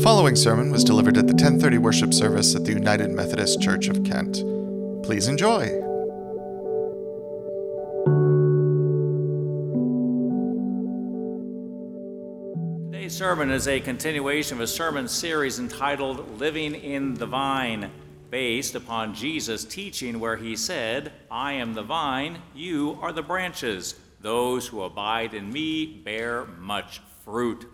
The following sermon was delivered at the 1030 worship service at the United Methodist Church of Kent. Please enjoy. Today's sermon is a continuation of a sermon series entitled Living in the Vine, based upon Jesus' teaching where he said, I am the vine, you are the branches. Those who abide in me bear much fruit.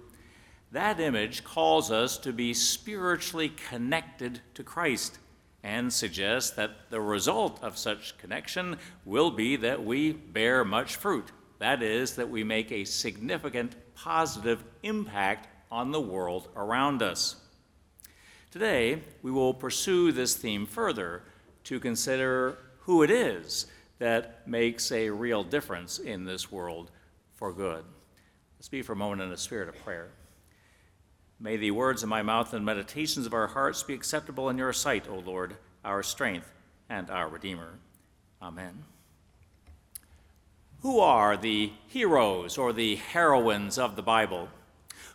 That image calls us to be spiritually connected to Christ and suggests that the result of such connection will be that we bear much fruit. That is, that we make a significant positive impact on the world around us. Today, we will pursue this theme further to consider who it is that makes a real difference in this world for good. Let's be for a moment in a spirit of prayer. May the words of my mouth and meditations of our hearts be acceptable in your sight, O Lord, our strength and our Redeemer. Amen. Who are the heroes or the heroines of the Bible?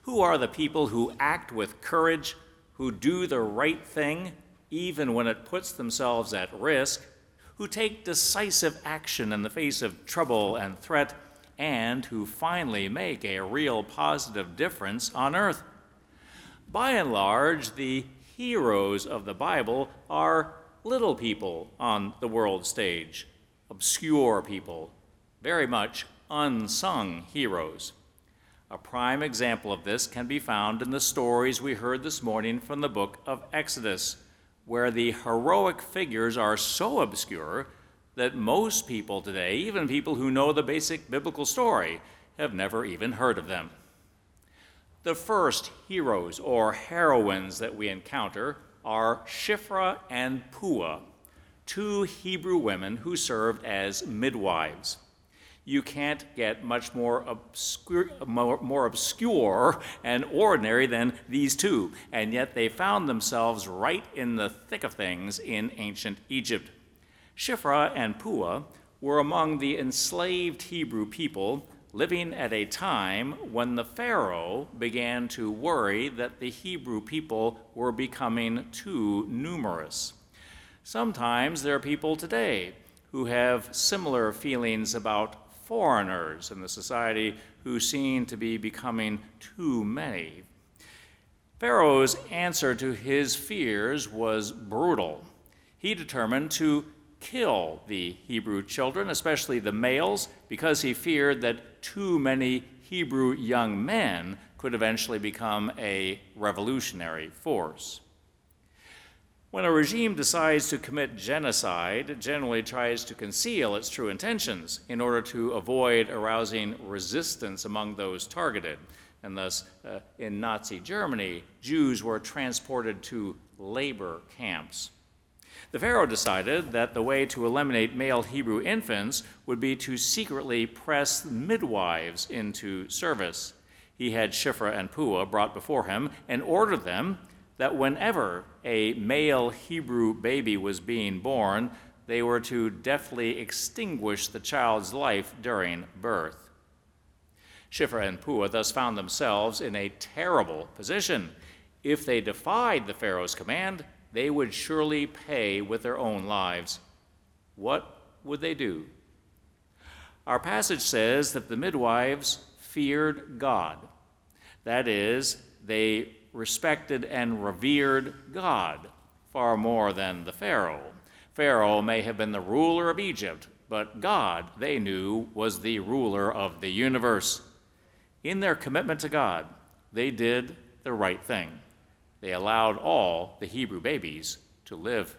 Who are the people who act with courage, who do the right thing even when it puts themselves at risk, who take decisive action in the face of trouble and threat, and who finally make a real positive difference on earth? By and large, the heroes of the Bible are little people on the world stage, obscure people, very much unsung heroes. A prime example of this can be found in the stories we heard this morning from the book of Exodus, where the heroic figures are so obscure that most people today, even people who know the basic biblical story, have never even heard of them. The first heroes or heroines that we encounter are Shiphrah and Puah, two Hebrew women who served as midwives. You can't get much more obscure, more, more obscure and ordinary than these two, and yet they found themselves right in the thick of things in ancient Egypt. Shiphrah and Puah were among the enslaved Hebrew people living at a time when the Pharaoh began to worry that the Hebrew people were becoming too numerous. Sometimes there are people today who have similar feelings about foreigners in the society who seem to be becoming too many. Pharaoh's answer to his fears was brutal. He determined to kill the Hebrew children, especially the males, because he feared that too many Hebrew young men could eventually become a revolutionary force. When a regime decides to commit genocide, it generally tries to conceal its true intentions in order to avoid arousing resistance among those targeted. And thus, uh, in Nazi Germany, Jews were transported to labor camps. The Pharaoh decided that the way to eliminate male Hebrew infants would be to secretly press midwives into service. He had Shiphrah and Puah brought before him and ordered them that whenever a male Hebrew baby was being born, they were to deftly extinguish the child's life during birth. Shiphrah and Puah thus found themselves in a terrible position. If they defied the Pharaoh's command, they would surely pay with their own lives. What would they do? Our passage says that the midwives feared God. That is, they respected and revered God far more than the Pharaoh. Pharaoh may have been the ruler of Egypt, but God, they knew, was the ruler of the universe. In their commitment to God, they did the right thing they allowed all the Hebrew babies to live.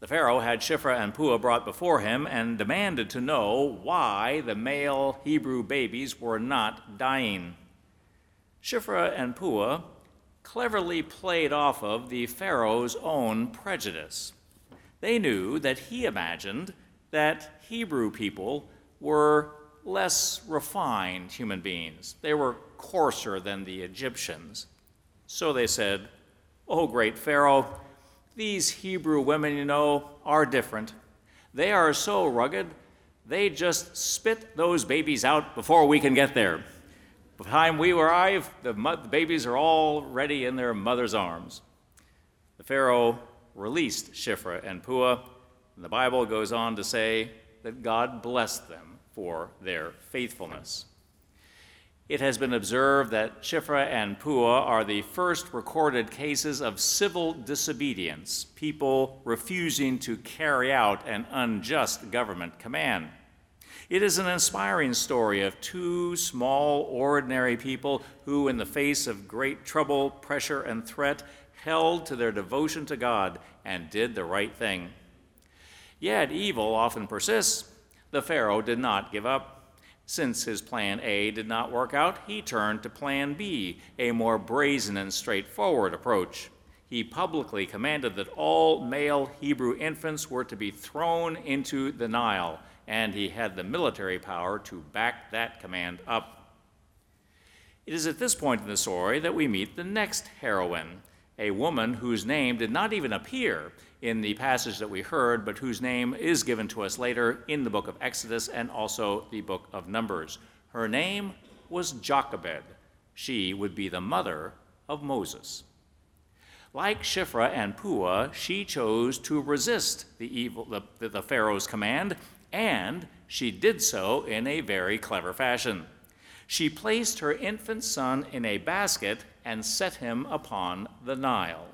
The Pharaoh had Shiphrah and Puah brought before him and demanded to know why the male Hebrew babies were not dying. Shiphrah and Puah cleverly played off of the Pharaoh's own prejudice. They knew that he imagined that Hebrew people were less refined human beings. They were coarser than the Egyptians. So they said, Oh, great Pharaoh, these Hebrew women, you know, are different. They are so rugged, they just spit those babies out before we can get there. By the time we arrive, the, the babies are already in their mother's arms. The Pharaoh released Shiphrah and Puah, and the Bible goes on to say that God blessed them for their faithfulness. It has been observed that Shiphrah and Puah are the first recorded cases of civil disobedience, people refusing to carry out an unjust government command. It is an inspiring story of two small, ordinary people who, in the face of great trouble, pressure, and threat, held to their devotion to God and did the right thing. Yet evil often persists. The Pharaoh did not give up. Since his plan A did not work out, he turned to plan B, a more brazen and straightforward approach. He publicly commanded that all male Hebrew infants were to be thrown into the Nile, and he had the military power to back that command up. It is at this point in the story that we meet the next heroine, a woman whose name did not even appear in the passage that we heard, but whose name is given to us later in the book of Exodus and also the book of Numbers. Her name was Jochebed. She would be the mother of Moses. Like Shiphrah and Puah, she chose to resist the evil the, the Pharaoh's command, and she did so in a very clever fashion. She placed her infant son in a basket and set him upon the Nile.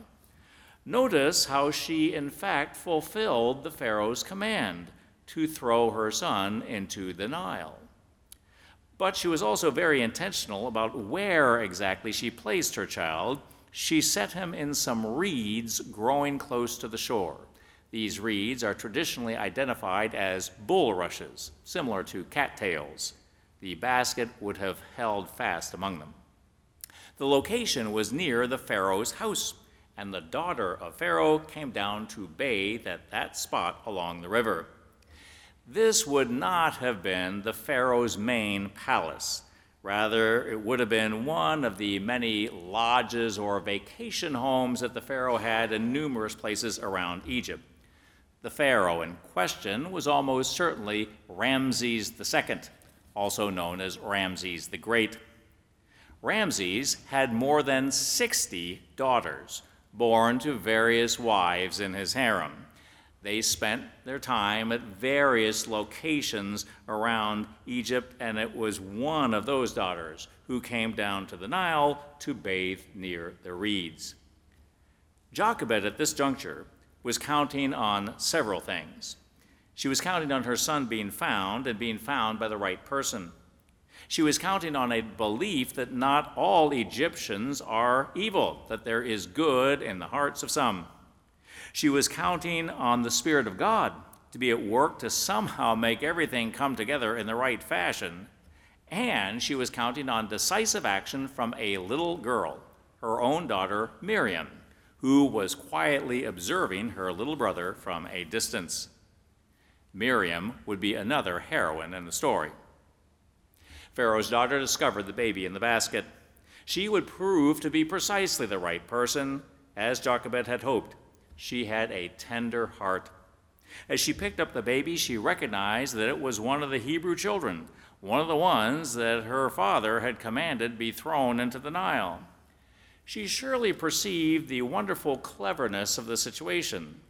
Notice how she, in fact, fulfilled the Pharaoh's command to throw her son into the Nile. But she was also very intentional about where exactly she placed her child. She set him in some reeds growing close to the shore. These reeds are traditionally identified as bulrushes, similar to cattails. The basket would have held fast among them. The location was near the Pharaoh's house and the daughter of Pharaoh came down to bathe at that spot along the river. This would not have been the Pharaoh's main palace. Rather, it would have been one of the many lodges or vacation homes that the Pharaoh had in numerous places around Egypt. The Pharaoh in question was almost certainly Ramses II, also known as Ramses the Great. Ramses had more than 60 daughters, born to various wives in his harem. They spent their time at various locations around Egypt, and it was one of those daughters who came down to the Nile to bathe near the reeds. Jochebed at this juncture was counting on several things. She was counting on her son being found and being found by the right person. She was counting on a belief that not all Egyptians are evil, that there is good in the hearts of some. She was counting on the Spirit of God to be at work to somehow make everything come together in the right fashion. And she was counting on decisive action from a little girl, her own daughter, Miriam, who was quietly observing her little brother from a distance. Miriam would be another heroine in the story. Pharaoh's daughter discovered the baby in the basket. She would prove to be precisely the right person, as Jochebed had hoped. She had a tender heart. As she picked up the baby, she recognized that it was one of the Hebrew children, one of the ones that her father had commanded be thrown into the Nile. She surely perceived the wonderful cleverness of the situation.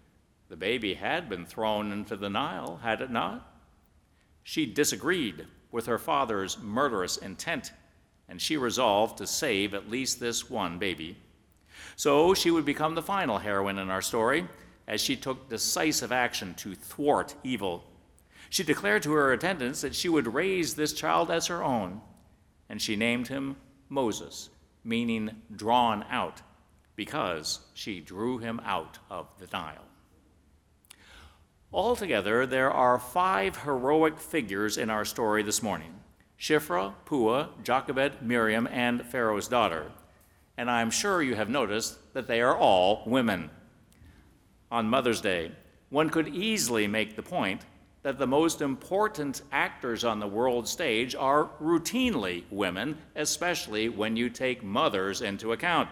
The baby had been thrown into the Nile, had it not? She disagreed with her father's murderous intent, and she resolved to save at least this one baby. So she would become the final heroine in our story as she took decisive action to thwart evil. She declared to her attendants that she would raise this child as her own, and she named him Moses, meaning drawn out, because she drew him out of the Nile. Altogether, there are five heroic figures in our story this morning Shiphrah, Puah, Jochebed, Miriam, and Pharaoh's daughter. And I'm sure you have noticed that they are all women. On Mother's Day, one could easily make the point that the most important actors on the world stage are routinely women, especially when you take mothers into account.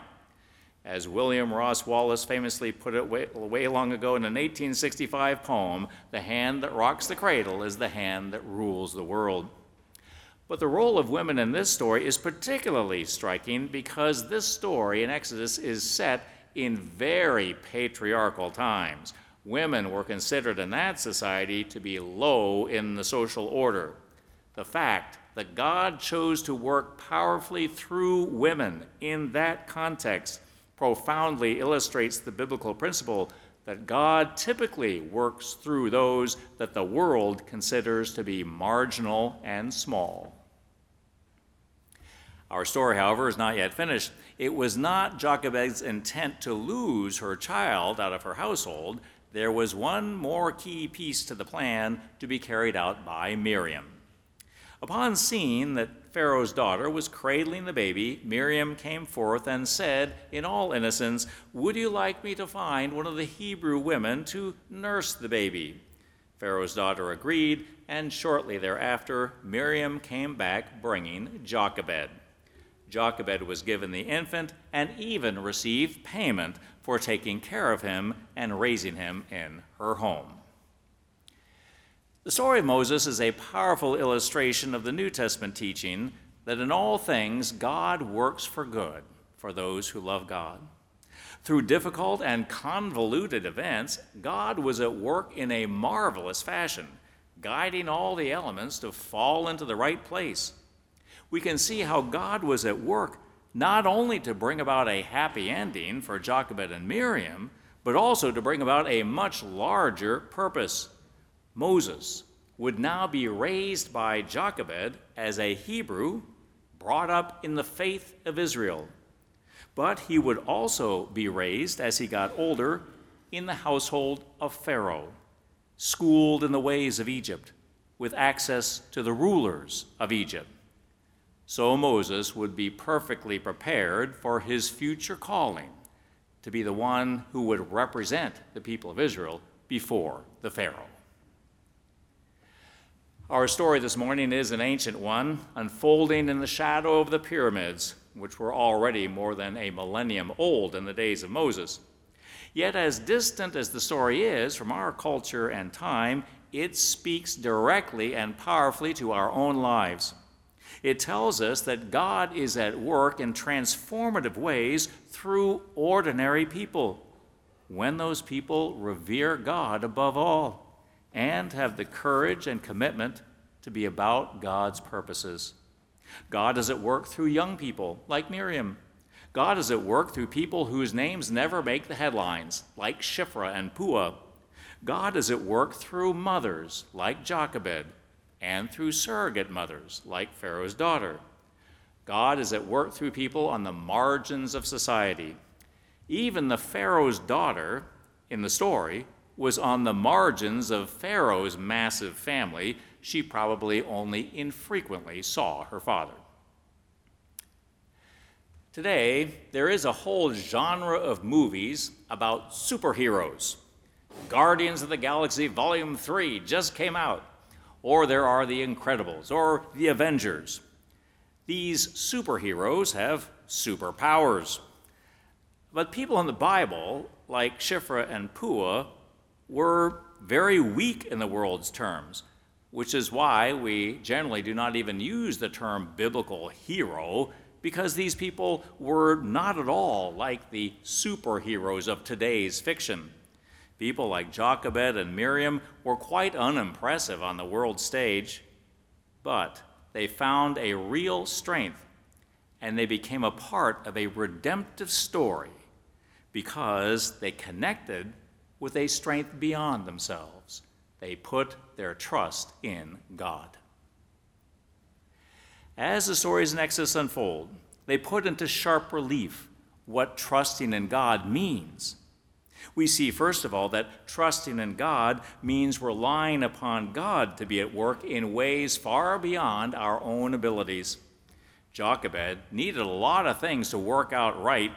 As William Ross Wallace famously put it way, way, long ago in an 1865 poem, the hand that rocks the cradle is the hand that rules the world. But the role of women in this story is particularly striking because this story in Exodus is set in very patriarchal times. Women were considered in that society to be low in the social order. The fact that God chose to work powerfully through women in that context profoundly illustrates the biblical principle that God typically works through those that the world considers to be marginal and small. Our story, however, is not yet finished. It was not Jochebed's intent to lose her child out of her household. There was one more key piece to the plan to be carried out by Miriam. Upon seeing that Pharaoh's daughter was cradling the baby, Miriam came forth and said, in all innocence, Would you like me to find one of the Hebrew women to nurse the baby? Pharaoh's daughter agreed, and shortly thereafter, Miriam came back bringing Jochebed. Jochebed was given the infant and even received payment for taking care of him and raising him in her home. The story of Moses is a powerful illustration of the New Testament teaching that in all things God works for good for those who love God. Through difficult and convoluted events, God was at work in a marvelous fashion, guiding all the elements to fall into the right place we can see how God was at work not only to bring about a happy ending for Jochebed and Miriam, but also to bring about a much larger purpose. Moses would now be raised by Jochebed as a Hebrew brought up in the faith of Israel. But he would also be raised as he got older in the household of Pharaoh, schooled in the ways of Egypt, with access to the rulers of Egypt so Moses would be perfectly prepared for his future calling to be the one who would represent the people of Israel before the Pharaoh. Our story this morning is an ancient one, unfolding in the shadow of the pyramids, which were already more than a millennium old in the days of Moses. Yet, as distant as the story is from our culture and time, it speaks directly and powerfully to our own lives. It tells us that God is at work in transformative ways through ordinary people when those people revere God above all and have the courage and commitment to be about God's purposes. God is at work through young people like Miriam. God is at work through people whose names never make the headlines, like Shiphrah and Puah. God is at work through mothers like Jochebed and through surrogate mothers like Pharaoh's daughter. God is at work through people on the margins of society. Even the Pharaoh's daughter in the story was on the margins of Pharaoh's massive family. She probably only infrequently saw her father. Today, there is a whole genre of movies about superheroes. Guardians of the Galaxy Volume 3 just came out or there are the Incredibles, or the Avengers. These superheroes have superpowers. But people in the Bible, like Shiphrah and Puah, were very weak in the world's terms, which is why we generally do not even use the term biblical hero, because these people were not at all like the superheroes of today's fiction. People like Jochebed and Miriam were quite unimpressive on the world stage, but they found a real strength and they became a part of a redemptive story because they connected with a strength beyond themselves. They put their trust in God. As the stories in Exodus unfold, they put into sharp relief what trusting in God means we see, first of all, that trusting in God means relying upon God to be at work in ways far beyond our own abilities. Jochebed needed a lot of things to work out right,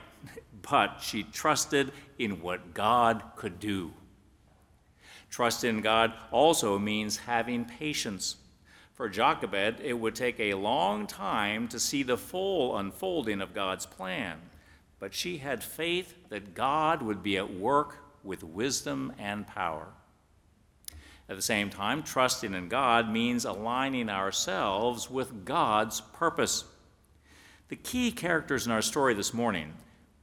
but she trusted in what God could do. Trust in God also means having patience. For Jochebed, it would take a long time to see the full unfolding of God's plan but she had faith that God would be at work with wisdom and power. At the same time, trusting in God means aligning ourselves with God's purpose. The key characters in our story this morning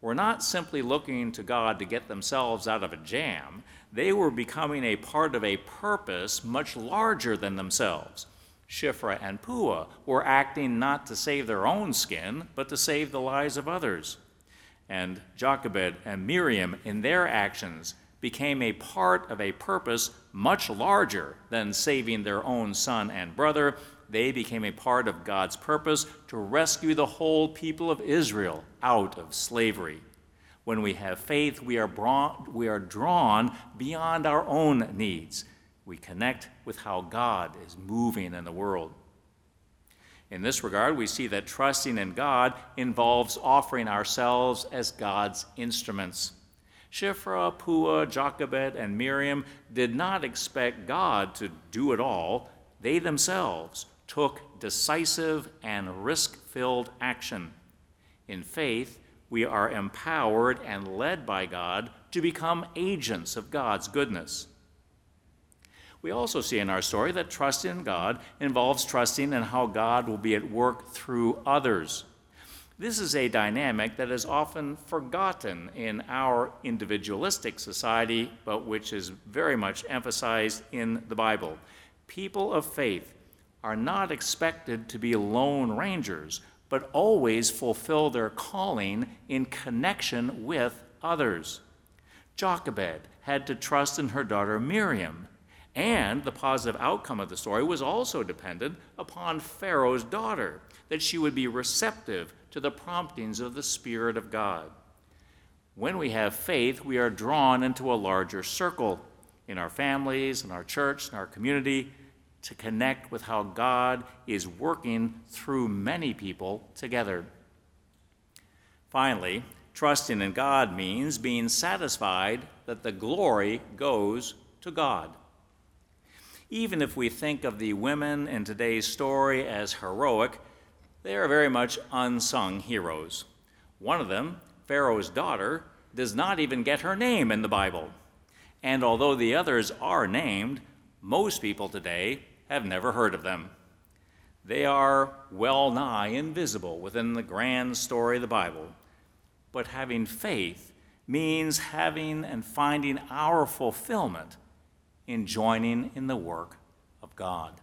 were not simply looking to God to get themselves out of a jam, they were becoming a part of a purpose much larger than themselves. Shiphrah and Puah were acting not to save their own skin, but to save the lives of others. And Jochebed and Miriam, in their actions, became a part of a purpose much larger than saving their own son and brother. They became a part of God's purpose to rescue the whole people of Israel out of slavery. When we have faith, we are, brought, we are drawn beyond our own needs we connect with how God is moving in the world. In this regard, we see that trusting in God involves offering ourselves as God's instruments. Shiphrah, Puah, Jochebed, and Miriam did not expect God to do it all. They themselves took decisive and risk filled action. In faith, we are empowered and led by God to become agents of God's goodness. We also see in our story that trust in God involves trusting in how God will be at work through others. This is a dynamic that is often forgotten in our individualistic society, but which is very much emphasized in the Bible. People of faith are not expected to be lone rangers, but always fulfill their calling in connection with others. Jochebed had to trust in her daughter Miriam and the positive outcome of the story was also dependent upon Pharaoh's daughter, that she would be receptive to the promptings of the Spirit of God. When we have faith, we are drawn into a larger circle in our families, in our church, in our community, to connect with how God is working through many people together. Finally, trusting in God means being satisfied that the glory goes to God even if we think of the women in today's story as heroic, they are very much unsung heroes. One of them, Pharaoh's daughter, does not even get her name in the Bible. And although the others are named, most people today have never heard of them. They are well nigh invisible within the grand story of the Bible. But having faith means having and finding our fulfillment in joining in the work of God.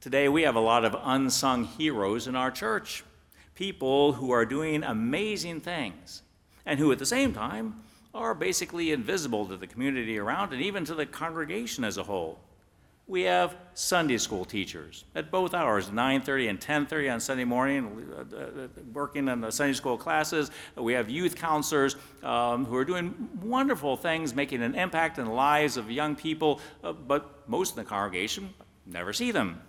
Today, we have a lot of unsung heroes in our church, people who are doing amazing things, and who at the same time are basically invisible to the community around and even to the congregation as a whole we have Sunday school teachers at both hours, 9:30 and 10:30 on Sunday morning, uh, uh, working in the Sunday school classes. We have youth counselors um, who are doing wonderful things, making an impact in the lives of young people, uh, but most of the congregation never see them.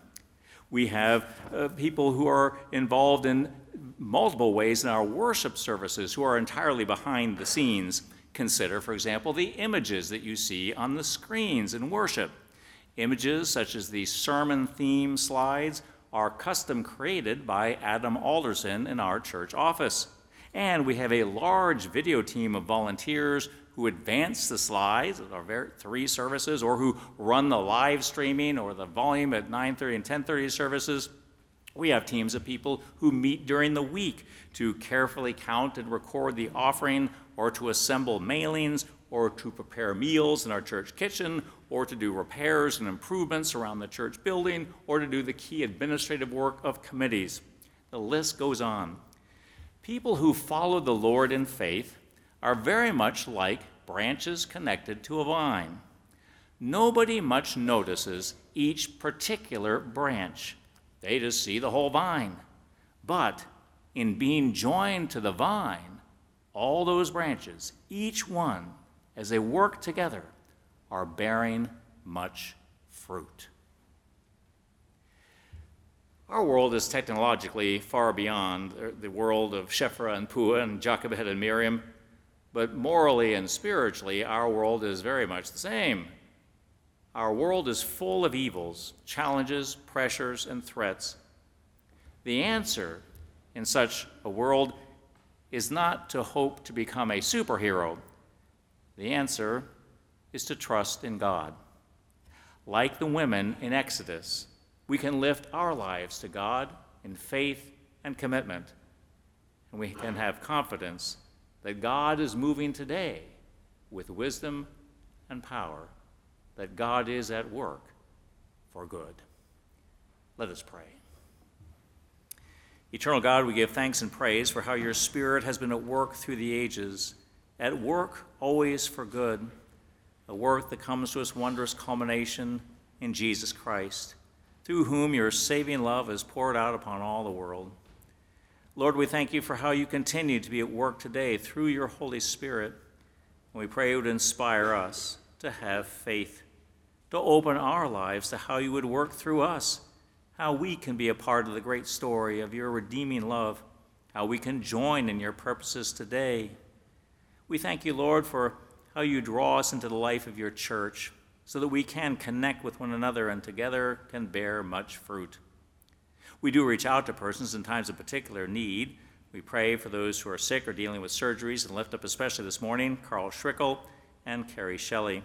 We have uh, people who are involved in multiple ways in our worship services who are entirely behind the scenes. Consider, for example, the images that you see on the screens in worship. Images such as the sermon theme slides are custom created by Adam Alderson in our church office. And we have a large video team of volunteers who advance the slides at our three services or who run the live streaming or the volume at 9:30 and 10:30 services. We have teams of people who meet during the week to carefully count and record the offering or to assemble mailings or to prepare meals in our church kitchen, or to do repairs and improvements around the church building, or to do the key administrative work of committees. The list goes on. People who follow the Lord in faith are very much like branches connected to a vine. Nobody much notices each particular branch, they just see the whole vine. But in being joined to the vine, all those branches, each one as they work together, are bearing much fruit. Our world is technologically far beyond the world of Shiphrah and Puah and Jochebed and Miriam, but morally and spiritually, our world is very much the same. Our world is full of evils, challenges, pressures, and threats. The answer in such a world is not to hope to become a superhero the answer is to trust in God. Like the women in Exodus, we can lift our lives to God in faith and commitment, and we can have confidence that God is moving today with wisdom and power, that God is at work for good. Let us pray. Eternal God, we give thanks and praise for how your Spirit has been at work through the ages, at work always for good, a work that comes to its wondrous culmination in Jesus Christ, through whom your saving love is poured out upon all the world. Lord, we thank you for how you continue to be at work today through your Holy Spirit. And we pray you would inspire us to have faith, to open our lives to how you would work through us, how we can be a part of the great story of your redeeming love, how we can join in your purposes today. We thank you, Lord, for how you draw us into the life of your church so that we can connect with one another and together can bear much fruit. We do reach out to persons in times of particular need. We pray for those who are sick or dealing with surgeries and lift up, especially this morning, Carl Schrickel and Carrie Shelley.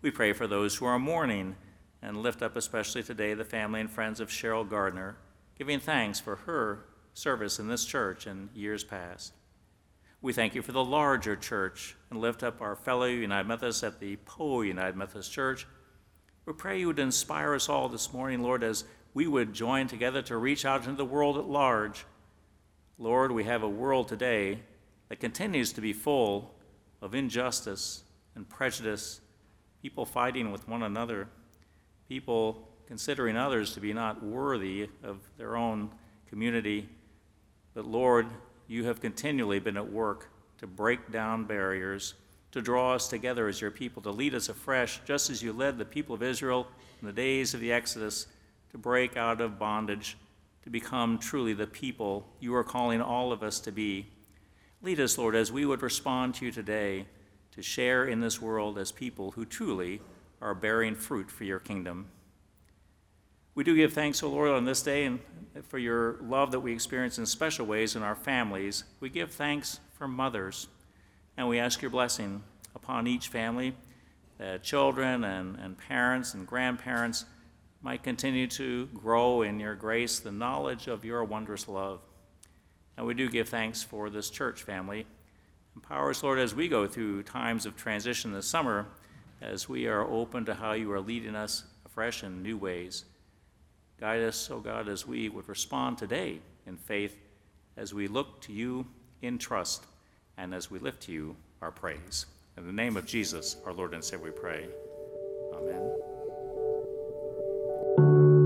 We pray for those who are mourning and lift up, especially today, the family and friends of Cheryl Gardner, giving thanks for her service in this church in years past. We thank you for the larger church and lift up our fellow United Methodists at the Poe United Methodist Church. We pray you would inspire us all this morning, Lord, as we would join together to reach out into the world at large. Lord, we have a world today that continues to be full of injustice and prejudice, people fighting with one another, people considering others to be not worthy of their own community. But Lord, you have continually been at work to break down barriers, to draw us together as your people, to lead us afresh, just as you led the people of Israel in the days of the Exodus to break out of bondage, to become truly the people you are calling all of us to be. Lead us, Lord, as we would respond to you today to share in this world as people who truly are bearing fruit for your kingdom. We do give thanks, O Lord, on this day and for your love that we experience in special ways in our families. We give thanks for mothers, and we ask your blessing upon each family, that children and, and parents and grandparents might continue to grow in your grace, the knowledge of your wondrous love. And we do give thanks for this church family. Empower us, Lord, as we go through times of transition this summer, as we are open to how you are leading us afresh in new ways. Guide us, O oh God, as we would respond today in faith, as we look to you in trust, and as we lift to you our praise. In the name of Jesus, our Lord and Savior, we pray. Amen.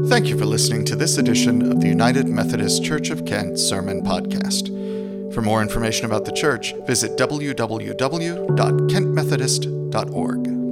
Thank you for listening to this edition of the United Methodist Church of Kent Sermon Podcast. For more information about the church, visit www.kentmethodist.org.